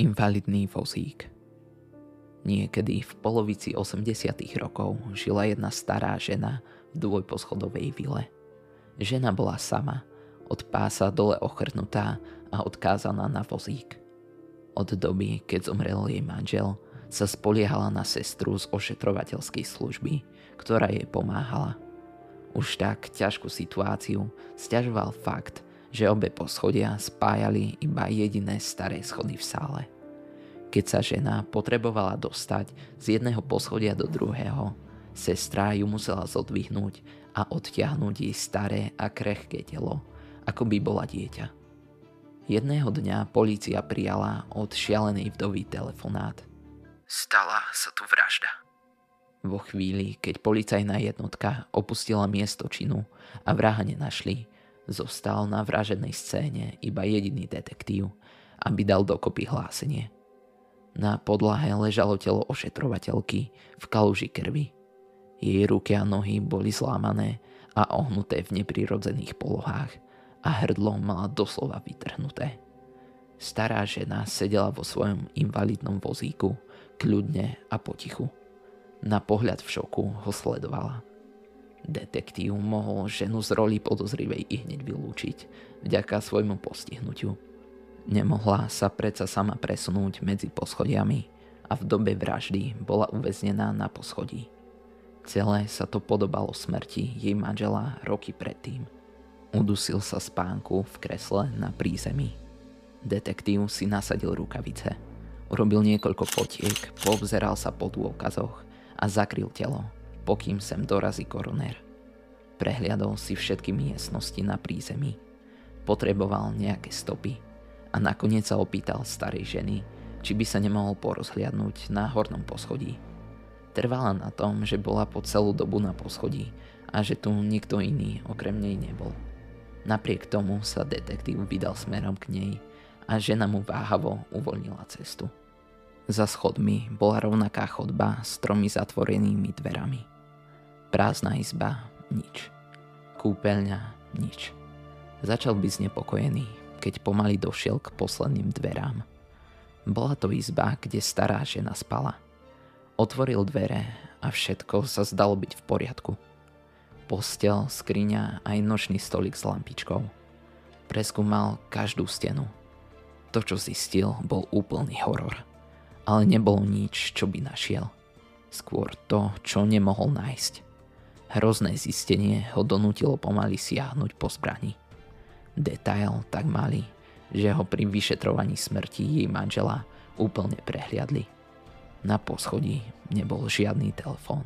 Invalidný vozík Niekedy v polovici 80 rokov žila jedna stará žena v dvojposchodovej vile. Žena bola sama, od pása dole ochrnutá a odkázaná na vozík. Od doby, keď zomrel jej manžel, sa spoliehala na sestru z ošetrovateľskej služby, ktorá jej pomáhala. Už tak ťažkú situáciu stiažoval fakt, že obe poschodia spájali iba jediné staré schody v sále. Keď sa žena potrebovala dostať z jedného poschodia do druhého, sestra ju musela zodvihnúť a odtiahnuť jej staré a krehké telo, ako by bola dieťa. Jedného dňa polícia prijala od šialenej vdovy telefonát. Stala sa tu vražda. Vo chvíli, keď policajná jednotka opustila miesto činu a vraha nenašli, Zostal na vraženej scéne iba jediný detektív, aby dal dokopy hlásenie. Na podlahe ležalo telo ošetrovateľky v kaluži krvi. Jej ruky a nohy boli zlámané a ohnuté v neprirodzených polohách a hrdlo mala doslova vytrhnuté. Stará žena sedela vo svojom invalidnom vozíku, kľudne a potichu. Na pohľad v šoku ho sledovala. Detektív mohol ženu z roli podozrivej i hneď vylúčiť vďaka svojmu postihnutiu. Nemohla sa predsa sama presunúť medzi poschodiami a v dobe vraždy bola uväznená na poschodí. Celé sa to podobalo smrti jej manžela roky predtým. Udusil sa spánku v kresle na prízemí. Detektív si nasadil rukavice. Urobil niekoľko fotiek, poobzeral sa po dôkazoch a zakryl telo, pokým sem dorazí koroner. Prehliadol si všetky miestnosti na prízemí. Potreboval nejaké stopy a nakoniec sa opýtal starej ženy, či by sa nemohol porozhliadnúť na hornom poschodí. Trvala na tom, že bola po celú dobu na poschodí a že tu nikto iný okrem nej nebol. Napriek tomu sa detektív vydal smerom k nej a žena mu váhavo uvoľnila cestu. Za schodmi bola rovnaká chodba s tromi zatvorenými dverami. Prázdna izba, nič. Kúpeľňa, nič. Začal byť znepokojený, keď pomaly došiel k posledným dverám. Bola to izba, kde stará žena spala. Otvoril dvere a všetko sa zdalo byť v poriadku. Postel, skriňa aj nočný stolik s lampičkou. Preskúmal každú stenu. To, čo zistil, bol úplný horor. Ale nebolo nič, čo by našiel. Skôr to, čo nemohol nájsť. Hrozné zistenie ho donútilo pomaly siahnuť po zbrani. Detail tak malý, že ho pri vyšetrovaní smrti jej manžela úplne prehliadli. Na poschodí nebol žiadny telefón.